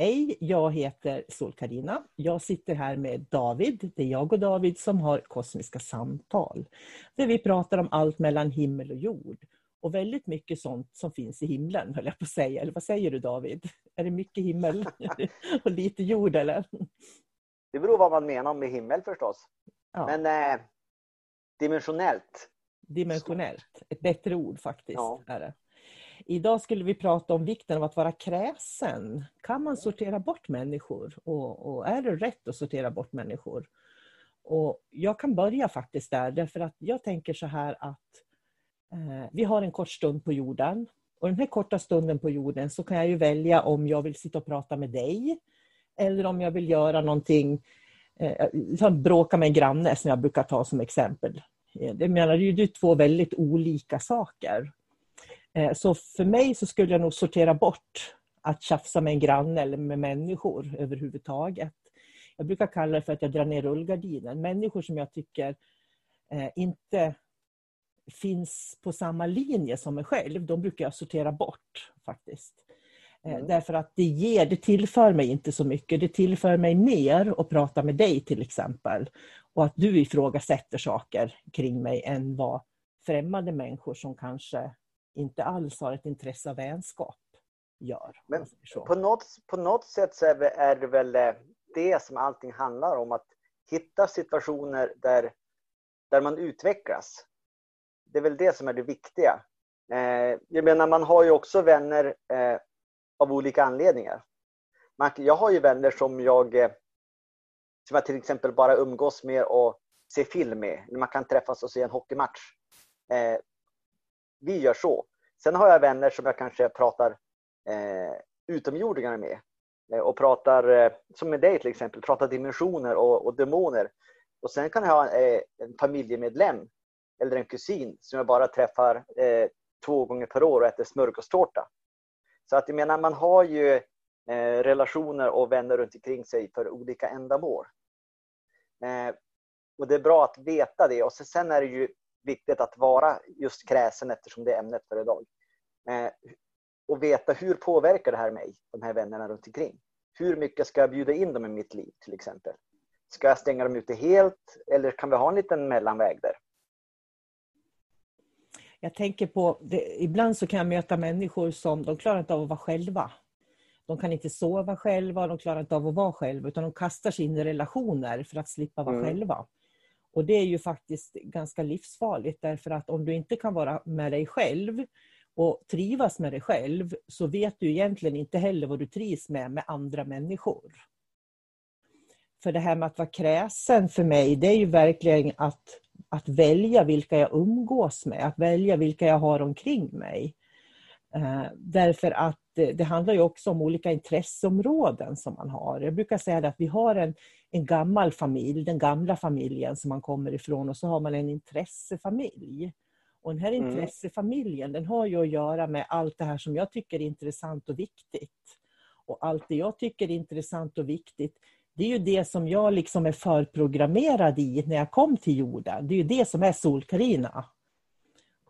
Hej, jag heter sol -Carina. Jag sitter här med David. Det är jag och David som har kosmiska samtal. Där vi pratar om allt mellan himmel och jord. Och väldigt mycket sånt som finns i himlen, höll jag på att säga. Eller vad säger du David? Är det mycket himmel och lite jord eller? Det beror vad man menar med himmel förstås. Ja. Men eh, dimensionellt. Dimensionellt, ett bättre ord faktiskt. Ja. Är det. Idag skulle vi prata om vikten av att vara kräsen. Kan man sortera bort människor? Och, och, är det rätt att sortera bort människor? Och jag kan börja faktiskt där, därför att jag tänker så här att eh, vi har en kort stund på jorden. Och den här korta stunden på jorden så kan jag ju välja om jag vill sitta och prata med dig eller om jag vill göra någonting, eh, bråka med en granne som jag brukar ta som exempel. Eh, det menar, det är två väldigt olika saker. Eh, så för mig så skulle jag nog sortera bort att tjafsa med en granne eller med människor överhuvudtaget. Jag brukar kalla det för att jag drar ner rullgardinen. Människor som jag tycker eh, inte finns på samma linje som mig själv, de brukar jag sortera bort faktiskt. Eh, mm. Därför att det ger, det tillför mig inte så mycket. Det tillför mig mer att prata med dig till exempel. Och att du ifrågasätter saker kring mig än vad främmande människor som kanske inte alls har ett intresse av vänskap gör. Men på något, på något sätt så är det väl eh, det som allting handlar om, att hitta situationer där, där man utvecklas. Det är väl det som är det viktiga. Eh, jag menar, man har ju också vänner eh, av olika anledningar. jag har ju vänner som jag, som jag till exempel bara umgås med och ser film med. Man kan träffas och se en hockeymatch vi gör så. Sen har jag vänner som jag kanske pratar eh, utomjordingar med. Eh, och pratar, eh, som med dig till exempel, pratar dimensioner och, och demoner. Och sen kan jag ha en, en familjemedlem eller en kusin som jag bara träffar eh, två gånger per år och äter smörgåstårta. Så att jag menar, man har ju eh, relationer och vänner runt omkring sig för olika ändamål. och det är bra att veta det. Och sen är det ju viktigt att vara just kräsen eftersom det är ämnet för idag. Eh, och veta hur påverkar det här mig, de här vännerna runt omkring. Hur mycket ska jag bjuda in dem i mitt liv till exempel? Ska jag stänga dem ute helt eller kan vi ha en liten mellanväg där? Jag tänker på, det, ibland så kan jag möta människor som de klarar inte av att vara själva. De kan inte sova själva, de klarar inte av att vara själva utan de kastar sig in i relationer för att slippa vara mm. själva. Och det är ju faktiskt ganska livsfarligt därför att om du inte kan vara med dig själv och trivas med dig själv så vet du egentligen inte heller vad du trivs med med andra människor. För det här med att vara kräsen för mig, det är ju verkligen att, att välja vilka jag umgås med, att välja vilka jag har omkring mig. Uh, därför att det, det handlar ju också om olika intresseområden som man har. Jag brukar säga att vi har en, en gammal familj, den gamla familjen som man kommer ifrån och så har man en intressefamilj. Och den här mm. intressefamiljen den har ju att göra med allt det här som jag tycker är intressant och viktigt. Och allt det jag tycker är intressant och viktigt det är ju det som jag liksom är förprogrammerad i när jag kom till jorden. Det är ju det som är Solkarina.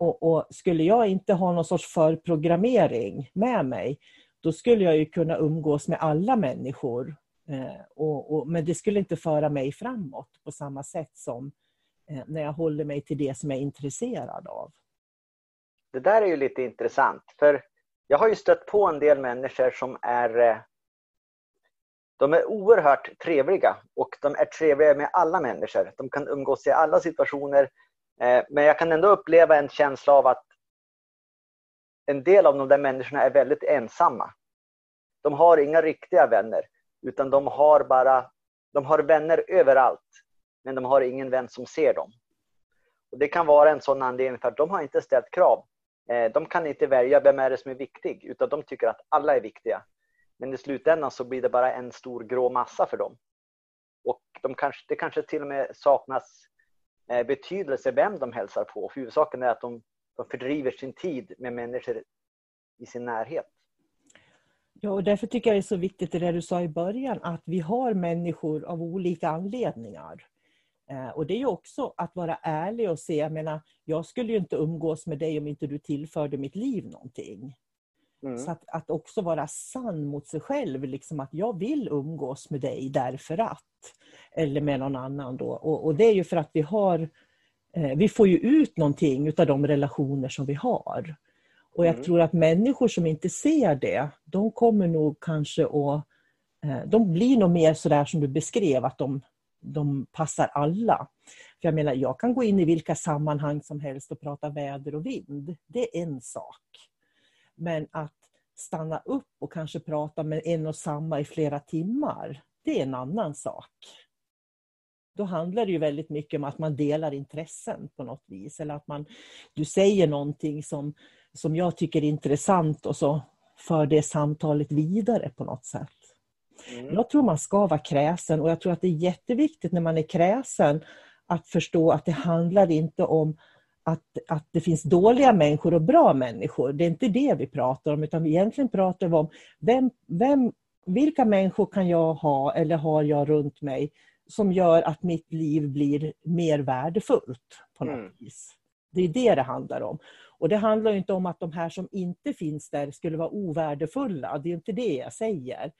Och, och, skulle jag inte ha någon sorts förprogrammering med mig, då skulle jag ju kunna umgås med alla människor. Eh, och, och, men det skulle inte föra mig framåt på samma sätt som eh, när jag håller mig till det som jag är intresserad av. Det där är ju lite intressant, för jag har ju stött på en del människor som är eh, de är oerhört trevliga och de är trevliga med alla människor. De kan umgås i alla situationer. Eh, men jag kan ändå uppleva en känsla av att en del av de där människorna är väldigt ensamma. De har inga riktiga vänner, utan de har bara de har vänner överallt, men de har ingen vän som ser dem. Och Det kan vara en sån anledning för att de har inte ställt krav. Eh, de kan inte välja vem är det som är viktig, utan de tycker att alla är viktiga. Men i slutändan så blir det bara en stor grå massa för dem. Och de kanske, det kanske till och med saknas betydelse vem de hälsar på. Huvudsaken är att de, de fördriver sin tid med människor i sin närhet. Ja, och därför tycker jag det är så viktigt det du sa i början, att vi har människor av olika anledningar. Eh, och det är ju också att vara ärlig och se, jag menar, jag skulle ju inte umgås med dig om inte du tillförde mitt liv någonting. Mm. Så att, att också vara sann mot sig själv, liksom att jag vill umgås med dig därför att. Eller med någon annan då. Och, och det är ju för att vi har, eh, vi får ju ut någonting utav de relationer som vi har. Och jag mm. tror att människor som inte ser det, de kommer nog kanske att... Eh, de blir nog mer sådär som du beskrev, att de, de passar alla. För jag menar, jag kan gå in i vilka sammanhang som helst och prata väder och vind. Det är en sak. Men att stanna upp och kanske prata med en och samma i flera timmar, det är en annan sak. Då handlar det ju väldigt mycket om att man delar intressen på något vis. Eller att man, du säger någonting som, som jag tycker är intressant och så för det samtalet vidare på något sätt. Mm. Jag tror man ska vara kräsen och jag tror att det är jätteviktigt när man är kräsen att förstå att det handlar inte om att, att det finns dåliga människor och bra människor. Det är inte det vi pratar om, utan vi egentligen pratar vi om vem, vem, vilka människor kan jag ha eller har jag runt mig som gör att mitt liv blir mer värdefullt på något mm. vis. Det är det det handlar om. Och det handlar inte om att de här som inte finns där skulle vara ovärdefulla. Det är inte det jag säger.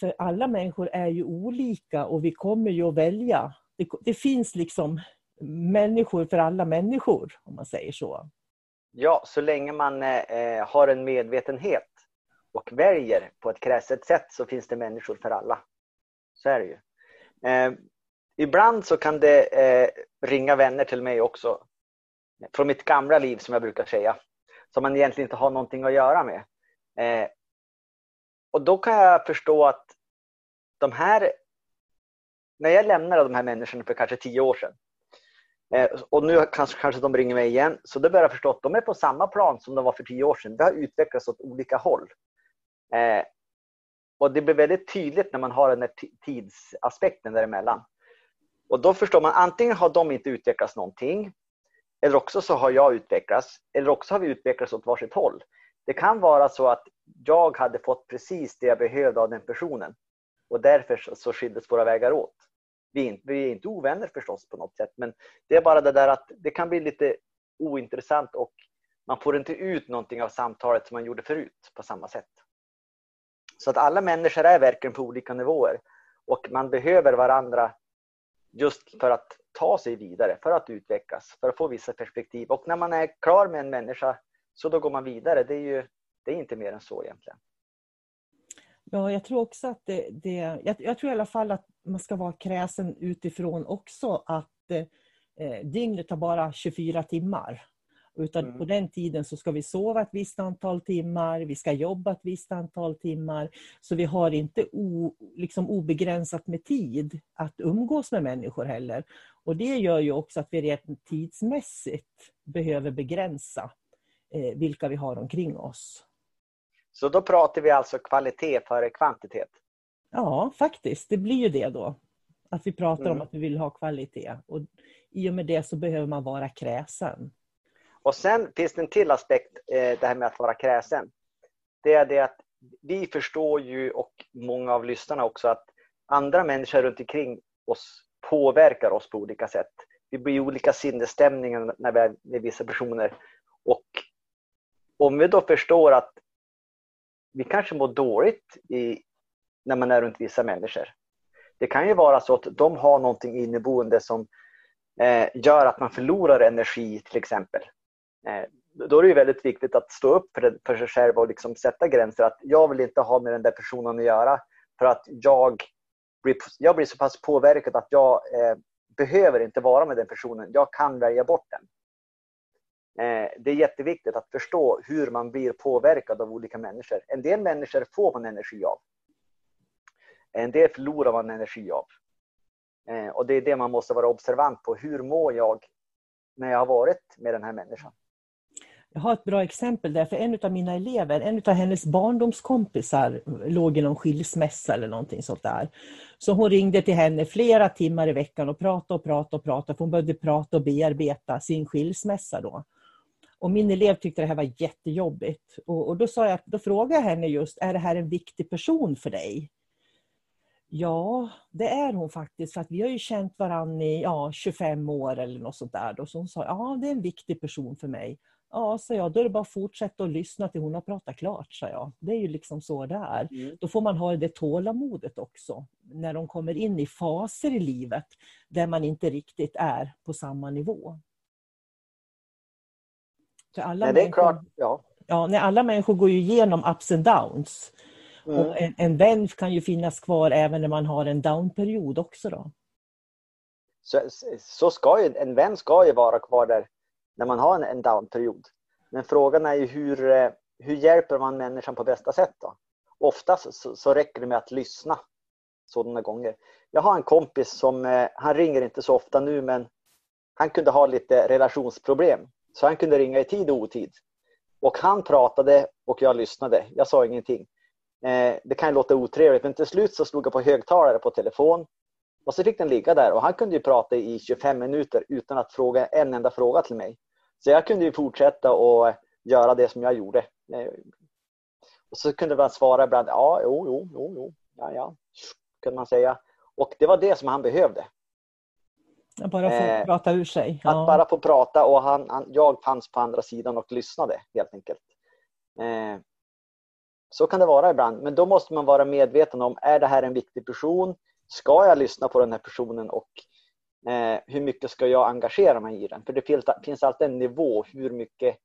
För alla människor är ju olika och vi kommer ju att välja. Det, det finns liksom människor för alla människor, om man säger så. Ja, så länge man eh, har en medvetenhet och väljer på ett kräset sätt så finns det människor för alla. Så är det ju. Eh, ibland så kan det eh, ringa vänner till mig också. Från mitt gamla liv som jag brukar säga. Som man egentligen inte har någonting att göra med. Eh, och då kan jag förstå att de här... När jag lämnade de här människorna för kanske tio år sedan Eh, och nu kanske, kanske de ringer mig igen. Så då börjar jag förstå att de är på samma plan som de var för tio år sedan. Det har utvecklats åt olika håll. Eh, och det blir väldigt tydligt när man har den här tidsaspekten däremellan. Och då förstår man antingen har de inte utvecklats någonting eller också så har jag utvecklats eller också har vi utvecklats åt varsitt håll. Det kan vara så att jag hade fått precis det jag behövde av den personen och därför så skildes våra vägar åt. Vi är, inte, vi är inte ovänner förstås på något sätt, men det är bara det där att det kan bli lite ointressant och man får inte ut någonting av samtalet som man gjorde förut på samma sätt. Så att alla människor är verkligen på olika nivåer och man behöver varandra just för att ta sig vidare, för att utvecklas, för att få vissa perspektiv. Och när man är klar med en människa så då går man vidare. Det är ju det är inte mer än så egentligen. Ja, jag tror också att det, det jag, jag, tror i alla fall att man ska vara kräsen utifrån också att eh, dygnet har bara 24 timmar. Utan mm. på den tiden så ska vi sova ett visst antal timmar, vi ska jobba ett visst antal timmar. Så vi har inte o, liksom obegränsat med tid att umgås med människor heller. Och det gör ju också att vi rent tidsmässigt behöver begränsa eh, vilka vi har omkring oss. Så då pratar vi alltså kvalitet före kvantitet? Ja, faktiskt. Det blir ju det då. Att vi pratar mm. om att vi vill ha kvalitet. Och I och med det så behöver man vara kräsen. Och sen finns det en till aspekt, eh, det här med att vara kräsen. Det är det att vi förstår ju, och många av lyssnarna också, att andra människor runt omkring oss påverkar oss på olika sätt. Vi blir olika sinnesstämningar när vi är med vissa personer. Och om vi då förstår att vi kanske mår dåligt i, när man är runt vissa människor. Det kan ju vara så att de har någonting inneboende som eh, gör att man förlorar energi till exempel. Eh, då är det ju väldigt viktigt att stå upp för, för sig själv och liksom sätta gränser. Att jag vill inte ha med den där personen att göra för att jag blir, jag blir så pass påverkad att jag eh, behöver inte vara med den personen. Jag kan välja bort den. Eh, det är jätteviktigt att förstå hur man blir påverkad av olika människor. En del människor får man energi av. En del förlorar man energi av. Eh, och det är det man måste vara observant på. Hur mår jag när jag har varit med den här människan? Jag har ett bra exempel där, för en av mina elever, en av hennes barndomskompisar låg i någon skilsmässa eller någonting sånt där. Så hon ringde till henne flera timmar i veckan och pratade och pratade och pratade, för hon började prata och bearbeta sin skilsmässa då. Och min elev tyckte det här var jättejobbigt. Och, och då, sa jag, då frågade jag henne just, är det här en viktig person för dig? Ja, det är hon faktiskt. För att vi har ju känt varandra i ja, 25 år eller något sånt där. Då. Så hon sa, ja det är en viktig person för mig. Ja, sa jag, då är det bara att fortsätta att lyssna till hon har pratat klart, sa jag. Det är ju liksom så det är. Mm. Då får man ha det tålamodet också. När de kommer in i faser i livet där man inte riktigt är på samma nivå. Så alla Nej, det är klart. Ja. Ja, när alla människor går ju igenom ups and downs. Mm. Och en, en vän kan ju finnas kvar även när man har en downperiod också. Då. Så, så ska ju, en vän ska ju vara kvar där när man har en, en downperiod. Men frågan är ju hur, eh, hur hjälper man människan på bästa sätt då? Oftast så, så räcker det med att lyssna sådana gånger. Jag har en kompis som, eh, han ringer inte så ofta nu men han kunde ha lite relationsproblem. Så han kunde ringa i tid och otid. Och han pratade och jag lyssnade. Jag sa ingenting. Eh, det kan låta otrevligt men till slut så slog jag på högtalare på telefon. Och så fick den ligga där och han kunde ju prata i 25 minuter utan att fråga en enda fråga till mig. Så jag kunde ju fortsätta och göra det som jag gjorde. Och så kunde man svara ibland, ja, jo, jo, jo, jo, ja, ja, kunde man säga. Och det var det som han behövde. Bara få eh, prata ur sig. Ja. Att bara få prata och han, han, jag fanns på andra sidan och lyssnade helt enkelt. Eh, så kan det vara ibland, men då måste man vara medveten om, är det här en viktig person? Ska jag lyssna på den här personen och eh, hur mycket ska jag engagera mig i den? För det finns, finns alltid en nivå, hur mycket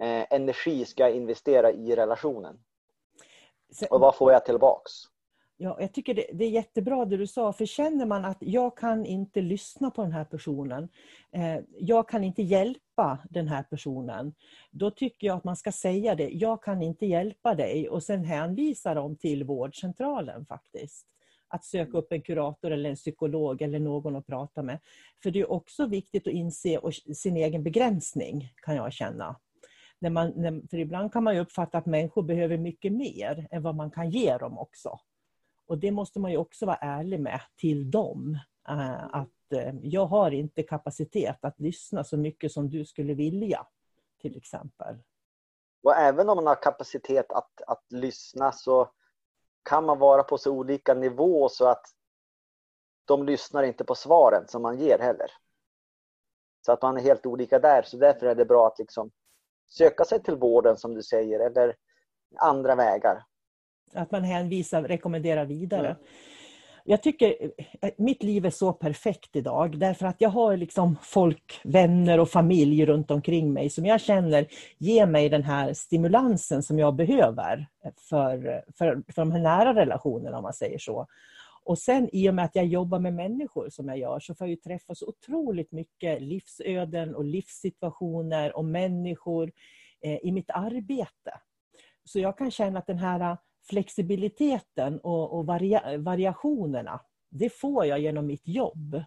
eh, energi ska jag investera i relationen? Och vad får jag tillbaks? Ja, jag tycker det, det, är jättebra det du sa, för känner man att jag kan inte lyssna på den här personen, eh, jag kan inte hjälpa den här personen, då tycker jag att man ska säga det, jag kan inte hjälpa dig och sen hänvisa dem till vårdcentralen faktiskt. Att söka upp en kurator eller en psykolog eller någon att prata med. För det är också viktigt att inse sin egen begränsning, kan jag känna. När man, för ibland kan man uppfatta att människor behöver mycket mer än vad man kan ge dem också. Och det måste man ju också vara ärlig med till dem. Eh, att eh, jag har inte kapacitet att lyssna så mycket som du skulle vilja, till exempel. Och även om man har kapacitet att, att lyssna så kan man vara på så olika nivå så att de lyssnar inte på svaren som man ger heller. Så att man är helt olika där. Så därför är det bra att liksom söka sig till vården som du säger eller andra vägar. Att man hänvisar, rekommenderar vidare. Mm. Jag tycker eh, mitt liv är så perfekt idag därför att jag har liksom folk, vänner och familj runt omkring mig som jag känner ger mig den här stimulansen som jag behöver för, för, för de här nära relationerna om man säger så. Och sen i och med att jag jobbar med människor som jag gör så får jag ju träffa så otroligt mycket livsöden och livssituationer och människor eh, i mitt arbete. Så jag kan känna att den här flexibiliteten och, och varia, variationerna, det får jag genom mitt jobb.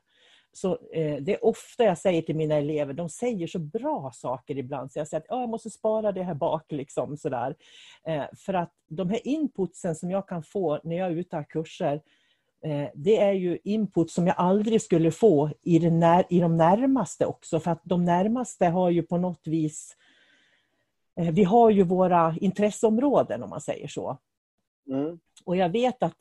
Så eh, Det är ofta jag säger till mina elever, de säger så bra saker ibland, så jag säger att jag måste spara det här bak. Liksom, sådär. Eh, för att de här inputsen som jag kan få när jag är ute och kurser, eh, det är ju input som jag aldrig skulle få i, den när, i de närmaste också. För att de närmaste har ju på något vis eh, vi har ju våra intresseområden om man säger så. Mm. Och jag vet att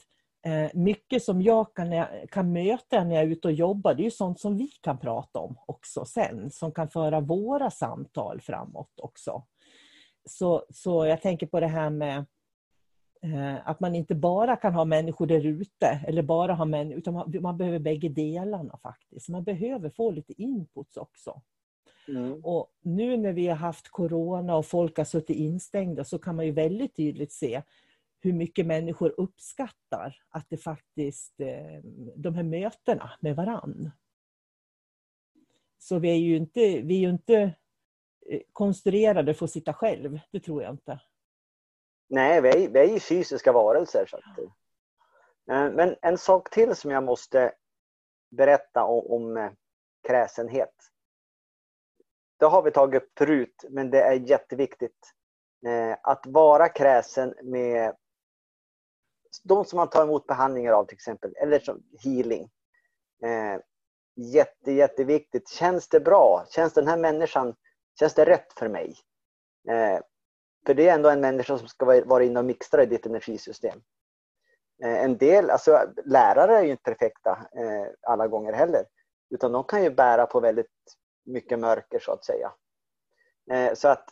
eh, mycket som jag kan, kan möta när jag är ute och jobbar, det är sånt som vi kan prata om också sen, som kan föra våra samtal framåt också. Så, så jag tänker på det här med eh, att man inte bara kan ha människor där ute, eller bara ha människor, utan man, man behöver bägge delarna faktiskt. Man behöver få lite inputs också. Mm. Och nu när vi har haft corona och folk har suttit instängda så kan man ju väldigt tydligt se hur mycket människor uppskattar att det faktiskt, eh, de här mötena med varann. Så vi är ju inte, vi är ju inte eh, konstruerade för att sitta själv, det tror jag inte. Nej, vi är, vi är ju fysiska varelser. Så att, eh, men en sak till som jag måste berätta om, om kräsenhet. Det har vi tagit upp förut, men det är jätteviktigt. Att vara kräsen med de som man tar emot behandlingar av till exempel, eller som healing. Eh, jätte, jätteviktigt. Känns det bra? Känns den här människan, känns det rätt för mig? Eh, för det är ändå en människa som ska vara inne och mixtra i ditt energisystem. Eh, en del, alltså lärare är ju inte perfekta eh, alla gånger heller. Utan de kan ju bära på väldigt mycket mörker så att säga. Eh, så att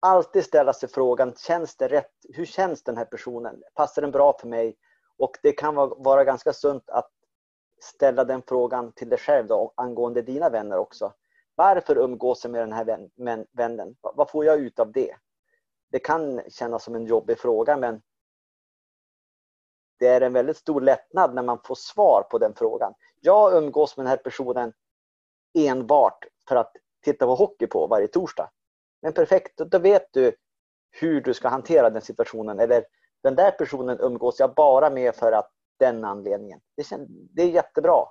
alltid ställa sig frågan, känns det rätt? Hur känns den här personen? Passar den bra för mig? Och det kan vara ganska sunt att ställa den frågan till dig själv då, angående dina vänner också. Varför umgås jag med den här vännen? Vad får jag ut av det? Det kan kännas som en jobbig fråga men det är en väldigt stor lättnad när man får svar på den frågan. Jag umgås med den här personen enbart för att titta på hockey på varje torsdag. Men perfekt, då vet du hur du ska hantera den situationen. Eller den där personen umgås jag bara med för att den anledningen. Det, det är jättebra.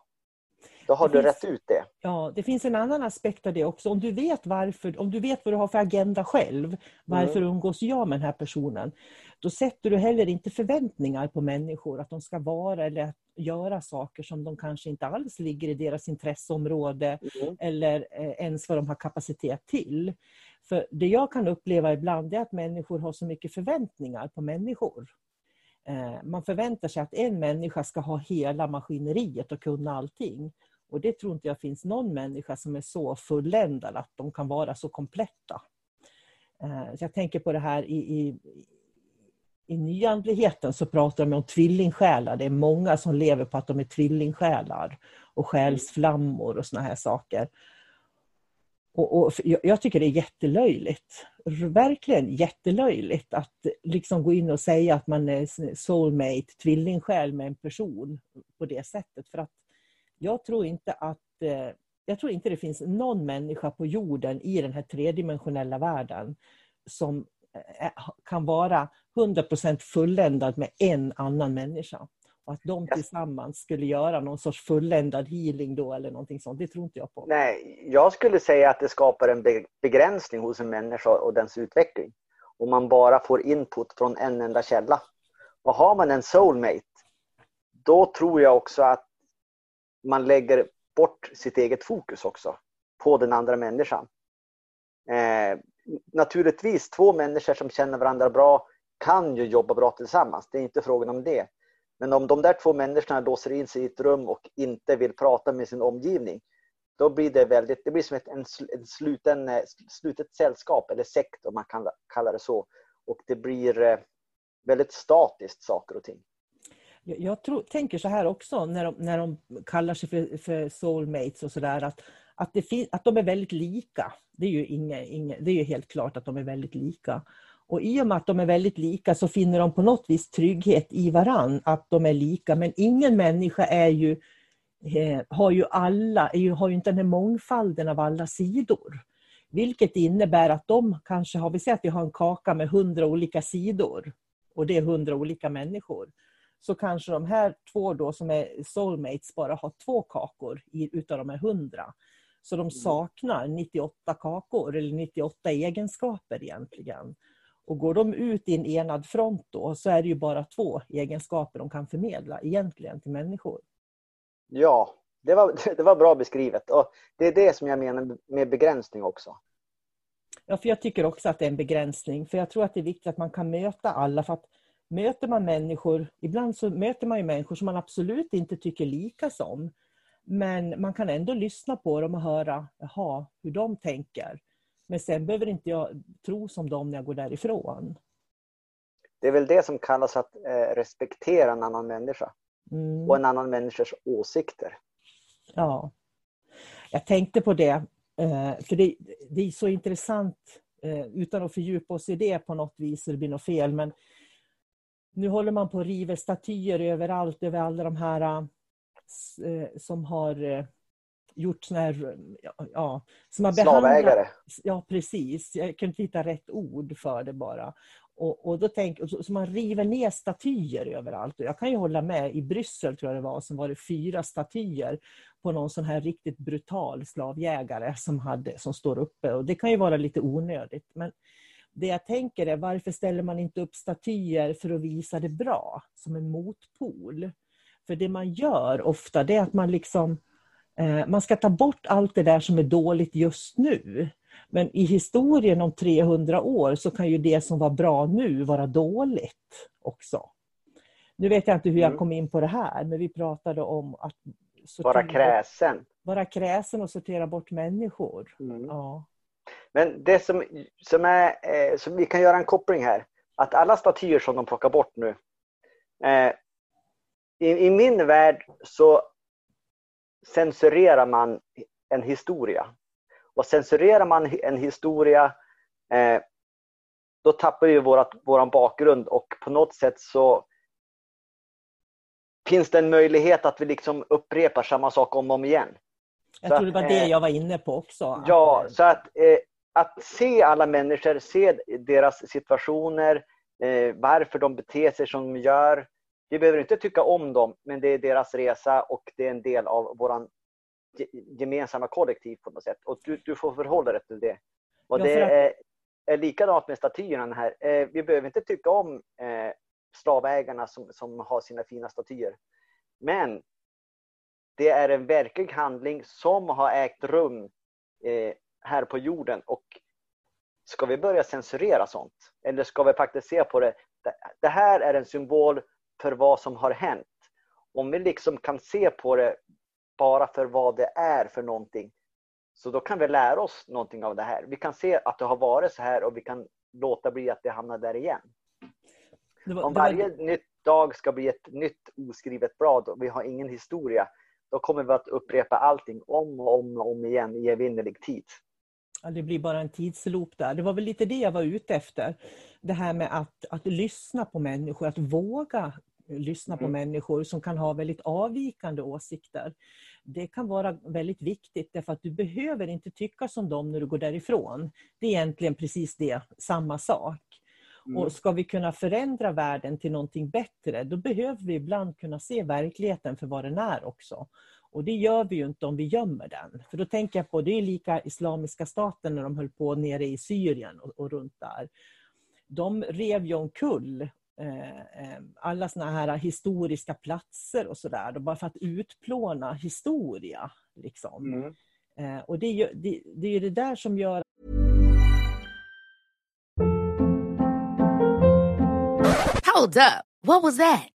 Då har det du finns, rätt ut det. Ja, det finns en annan aspekt av det också. Om du vet varför, om du vet vad du har för agenda själv, varför mm. umgås jag med den här personen? Då sätter du heller inte förväntningar på människor att de ska vara eller göra saker som de kanske inte alls ligger i deras intresseområde mm. eller eh, ens vad de har kapacitet till. För det jag kan uppleva ibland är att människor har så mycket förväntningar på människor. Eh, man förväntar sig att en människa ska ha hela maskineriet och kunna allting. Och det tror inte jag finns någon människa som är så fulländad att de kan vara så kompletta. Eh, så jag tänker på det här i, i, i nyandligheten så pratar de om tvillingsjälar. Det är många som lever på att de är tvillingsjälar och själsflammor och såna här saker. Och, och, jag tycker det är jättelöjligt. Verkligen jättelöjligt att liksom gå in och säga att man är soulmate, tvillingsjäl med en person på det sättet. För att jag tror inte att eh, jag tror inte det finns någon människa på jorden i den här tredimensionella världen som eh, kan vara 100% fulländad med en annan människa. Och att de tillsammans skulle göra någon sorts fulländad healing då eller någonting sånt, det tror inte jag på. Nej, jag skulle säga att det skapar en begränsning hos en människa och dens utveckling. Om man bara får input från en enda källa. Och har man en soulmate, då tror jag också att man lägger bort sitt eget fokus också på den andra människan. Eh, naturligtvis, två människor som känner varandra bra kan ju jobba bra tillsammans. Det är inte frågan om det. Men om de där två människorna låser in sig i ett rum och inte vill prata med sin omgivning, då blir det väldigt, det blir som ett en, en sluten, eh, slutet sällskap eller sekt om man kan kalla det så. Och det blir eh, väldigt statiskt saker och ting. Jag tror, tänker så här också när de, när de kallar sig för, för soulmates och sådär att, att, det att de är väldigt lika. Det är, ju inga, inga, det är ju helt klart att de är väldigt lika. Och i och med att de är väldigt lika så finner de på något vis trygghet i varann, att de är lika. Men ingen människa är ju, har ju alla, är ju, har ju inte den här mångfalden av alla sidor. Vilket innebär att de kanske har, vi säger att vi har en kaka med hundra olika sidor och det är hundra olika människor. Så kanske de här två då som är soulmates bara har två kakor utav de här hundra. Så de mm. saknar 98 kakor eller 98 egenskaper egentligen. Och går de ut i en enad front då så är det ju bara två egenskaper de kan förmedla egentligen till människor. Ja, det var, det var bra beskrivet. Och det är det som jag menar med begränsning också. Ja, för jag tycker också att det är en begränsning. För jag tror att det är viktigt att man kan möta alla. För att möter man människor, ibland så möter man ju människor som man absolut inte tycker lika som. Men man kan ändå lyssna på dem och höra jaha, hur de tänker. Men sen behöver inte jag tro som dem när jag går därifrån. Det är väl det som kallas att eh, respektera en annan människa. Mm. Och en annan människas åsikter. Ja. Jag tänkte på det. Eh, för det, det är så intressant, eh, utan att fördjupa oss i det på något vis, det blir något fel, men nu håller man på att riva statyer överallt, över alla de här eh, som har eh, gjort såna här... Ja, som har Slavägare? Ja, precis. Jag kunde inte hitta rätt ord för det bara. Och, och då tänk, så, så man river ner statyer överallt. Och jag kan ju hålla med, i Bryssel tror jag det var, som var det fyra statyer på någon sån här riktigt brutal slavjägare som, hade, som står uppe. Och det kan ju vara lite onödigt. Men det jag tänker är, varför ställer man inte upp statyer för att visa det bra, som en motpol? För det man gör ofta, det är att man liksom eh, man ska ta bort allt det där som är dåligt just nu. Men i historien om 300 år så kan ju det som var bra nu vara dåligt också. Nu vet jag inte hur jag mm. kom in på det här, men vi pratade om att... Vara kräsen. Vara kräsen och sortera bort människor. Mm. Ja. Men det som, som är, eh, som vi kan göra en koppling här, att alla statyer som de plockar bort nu, eh, i, i min värld så censurerar man en historia. Och censurerar man en historia, eh, då tappar vi vårat, våran bakgrund och på något sätt så finns det en möjlighet att vi liksom upprepar samma sak om och om igen. Jag tror det var det eh, jag var inne på också. Ja, så att, eh, att se alla människor, se deras situationer, eh, varför de beter sig som de gör. Vi behöver inte tycka om dem, men det är deras resa och det är en del av vår gemensamma kollektiv på något sätt. Och du, du får förhålla dig till det. Och det är, är likadant med statyerna här. Eh, vi behöver inte tycka om eh, slavägarna som, som har sina fina statyer. Men det är en verklig handling som har ägt rum eh, här på jorden. Och ska vi börja censurera sånt? Eller ska vi faktiskt se på det? Det här är en symbol för vad som har hänt. Om vi liksom kan se på det bara för vad det är för någonting. Så då kan vi lära oss någonting av det här. Vi kan se att det har varit så här och vi kan låta bli att det hamnar där igen. Var, Om varje var... nytt dag ska bli ett nytt oskrivet blad och vi har ingen historia, då kommer vi att upprepa allting om och om och om igen i evinnerlig tid. Det blir bara en tidsloop där. Det var väl lite det jag var ute efter. Det här med att, att lyssna på människor, att våga lyssna mm. på människor som kan ha väldigt avvikande åsikter. Det kan vara väldigt viktigt därför att du behöver inte tycka som dem när du går därifrån. Det är egentligen precis det, samma sak. Mm. Och ska vi kunna förändra världen till någonting bättre, då behöver vi ibland kunna se verkligheten för vad den är också. Och det gör vi ju inte om vi gömmer den. För då tänker jag på, det är lika Islamiska staten när de höll på nere i Syrien och, och runt där. De rev ju omkull Eh, eh, alla såna här historiska platser och sådär, bara för att utplåna historia. Liksom. Mm. Eh, och det är, ju, det, det är det där som gör... Hold up. What was that?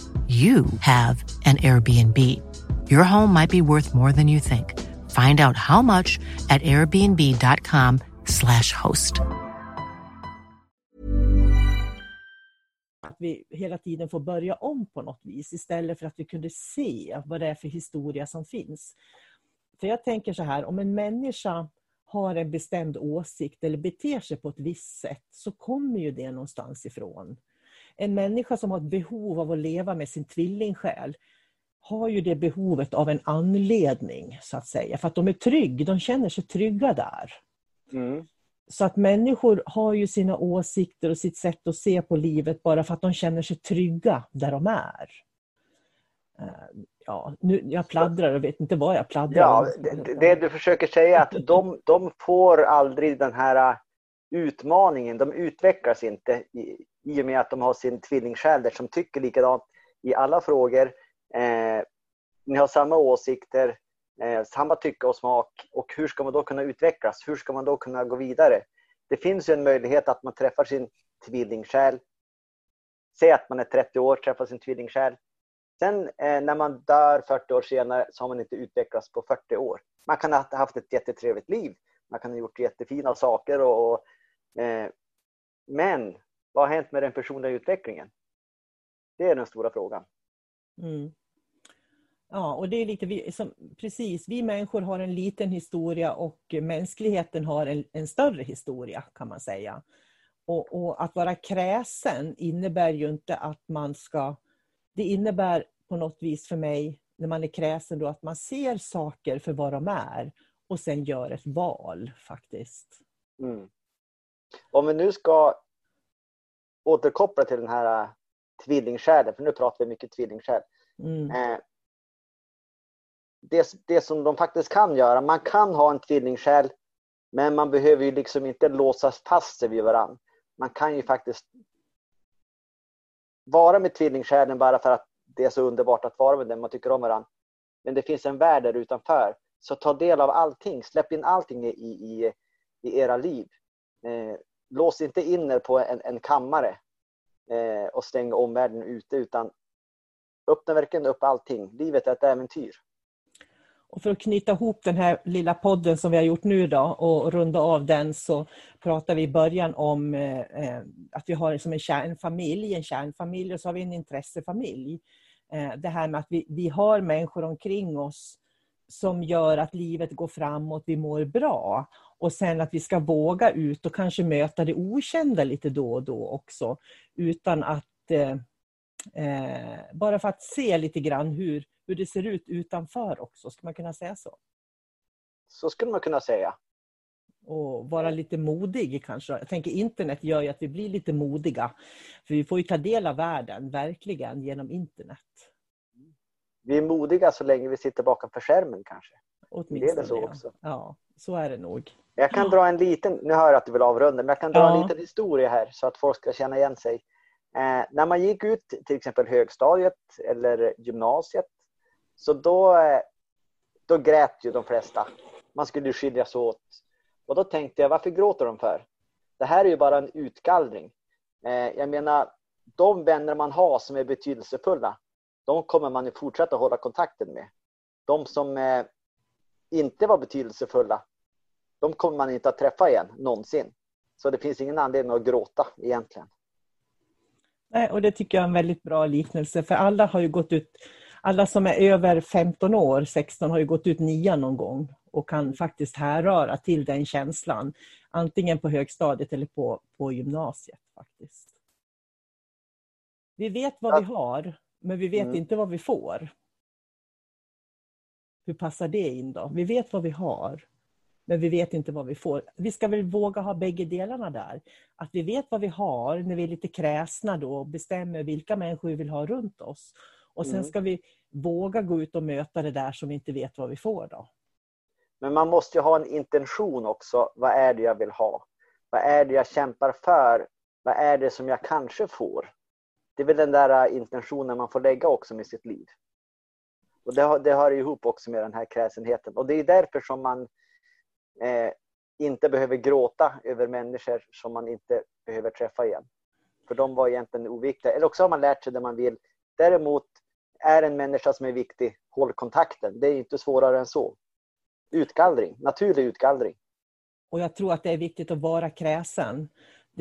you have an Airbnb. Your home might be worth more than you think. Find out how much at airbnb.com slash host. Att vi hela tiden får börja om på något vis istället för att vi kunde se vad det är för historia som finns. För jag tänker så här, om en människa har en bestämd åsikt eller beter sig på ett visst sätt så kommer ju det någonstans ifrån. En människa som har ett behov av att leva med sin tvillingsjäl har ju det behovet av en anledning, så att säga. För att de är trygga, de känner sig trygga där. Mm. Så att människor har ju sina åsikter och sitt sätt att se på livet bara för att de känner sig trygga där de är. Eh, Ja, nu, jag pladdrar och vet inte vad jag pladdrar Ja, det, det du försöker säga är att de, de får aldrig den här utmaningen. De utvecklas inte i, i och med att de har sin tvillingsjäl som tycker likadant i alla frågor. Eh, ni har samma åsikter, eh, samma tycke och smak. Och hur ska man då kunna utvecklas? Hur ska man då kunna gå vidare? Det finns ju en möjlighet att man träffar sin tvillingsjäl. Säg att man är 30 år, träffar sin tvillingsjäl. Sen eh, när man dör 40 år senare så har man inte utvecklats på 40 år. Man kan ha haft ett jättetrevligt liv. Man kan ha gjort jättefina saker. Och, och eh, men vad har hänt med den personliga utvecklingen? Det är den stora frågan. Mm. Ja, och det är lite vi, som, precis. Vi människor har en liten historia och mänskligheten har en, en större historia kan man säga. Och, och, att vara kräsen innebär ju inte att man ska... Det innebär på något vis för mig, när man är kräsen, då, att man ser saker för vad de är och sen gör ett val faktiskt. Mm. Om vi nu ska återkoppla till den här tvillingskärlen, för nu pratar vi mycket tvillingskärl. Mm. Eh, det, det som de faktiskt kan göra, man kan ha en tvillingskärl men man behöver ju liksom inte låsa fast sig vid varandra. Man kan ju faktiskt vara med tvillingskärlen bara för att det är så underbart att vara med den, man tycker om varandra. Men det finns en värld där utanför. Så ta del av allting, släpp in allting i, i, i era liv. Eh, lås inte in er på en, en kammare eh, och stäng omvärlden ute utan öppna verkligen upp allting. Livet är ett äventyr. Och för att knyta ihop den här lilla podden som vi har gjort nu då och runda av den så pratar vi i början om eh, eh att vi har som en kärnfamilj, en kärnfamilj och så har vi en intressefamilj. Eh, det här med att vi, vi har människor omkring oss som gör att livet går framåt, vi mår bra. Och sen att vi ska våga ut och kanske möta det okända lite då och då också. Utan att eh, eh, bara för att se lite grann hur, hur det ser ut utanför också, ska man kunna säga så? Så skulle man kunna säga. Och vara lite modig kanske. Jag tänker internet gör ju att vi blir lite modiga. För vi får ju ta del av världen, verkligen, genom internet. Vi är modiga så länge vi sitter bakom skärmen kanske. Åtminstone, det är det så också. Ja, så är det nog. Jag kan dra en liten, nu hör jag att du vill avrunda, men jag kan dra Ja. en liten historia här så att folk ska känna igen sig. Eh, när man gick ut till exempel högstadiet eller gymnasiet, så då, eh, då grät ju de flesta. Man skulle skiljas åt. Och då tänkte jag, varför gråter de för? Det här är ju bara en utgallring. Eh, jag menar, de vänner man har som är betydelsefulla, de kommer man ju fortsätta hålla kontakten med. De som eh, inte var betydelsefulla, de kommer man inte att träffa igen någonsin. Så det finns ingen anledning att gråta egentligen. Nej, och det tycker jag är en väldigt bra liknelse, för alla har ju gått ut, alla som är över 15 år, 16, har ju gått ut nian någon gång och kan faktiskt härröra till den känslan. Antingen på högstadiet eller på, på gymnasiet faktiskt. Vi vet vad vi har, men vi vet Mm. inte vad vi får. Hur passar det in då? Vi vet vad vi har, men vi vet inte vad vi får. Vi ska väl våga ha bägge delarna där. Att vi vet vad vi har när vi är lite kräsna då och bestämmer vilka människor vi vill ha runt oss. Och sen Mm. ska vi våga gå ut och möta det där som vi inte vet vad vi får då. Men man måste ju ha en intention också. Vad är det jag vill ha? Vad är det jag kämpar för? Vad är det som jag kanske får? Det är väl den där äh, intentionen man får lägga också med sitt liv. Och det, det hör ihop också med den här kräsenheten. Och det är därför som man eh, inte behöver gråta över människor som man inte behöver träffa igen. För de var egentligen oviktiga. Eller också har man lärt sig det man vill. Däremot är en människa som är viktig, håll kontakten. Det är inte svårare än så. Utgallring, naturlig utgallring. Och jag tror att det är viktigt att vara kräsen.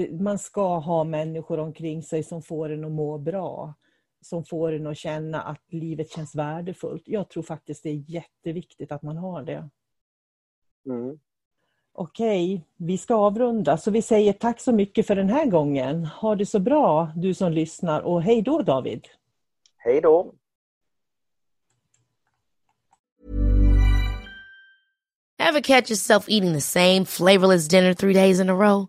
Man ska ha människor omkring sig som får en att må bra. Som får en att känna att livet känns värdefullt. Jag tror faktiskt det är jätteviktigt att man har det. Mm. Okej, vi ska avrunda. Så vi säger tack så mycket för den här gången. Ha det så bra du som lyssnar och hej då David. Hej då! Ever catch yourself eating the same flavorless dinner three days in a row?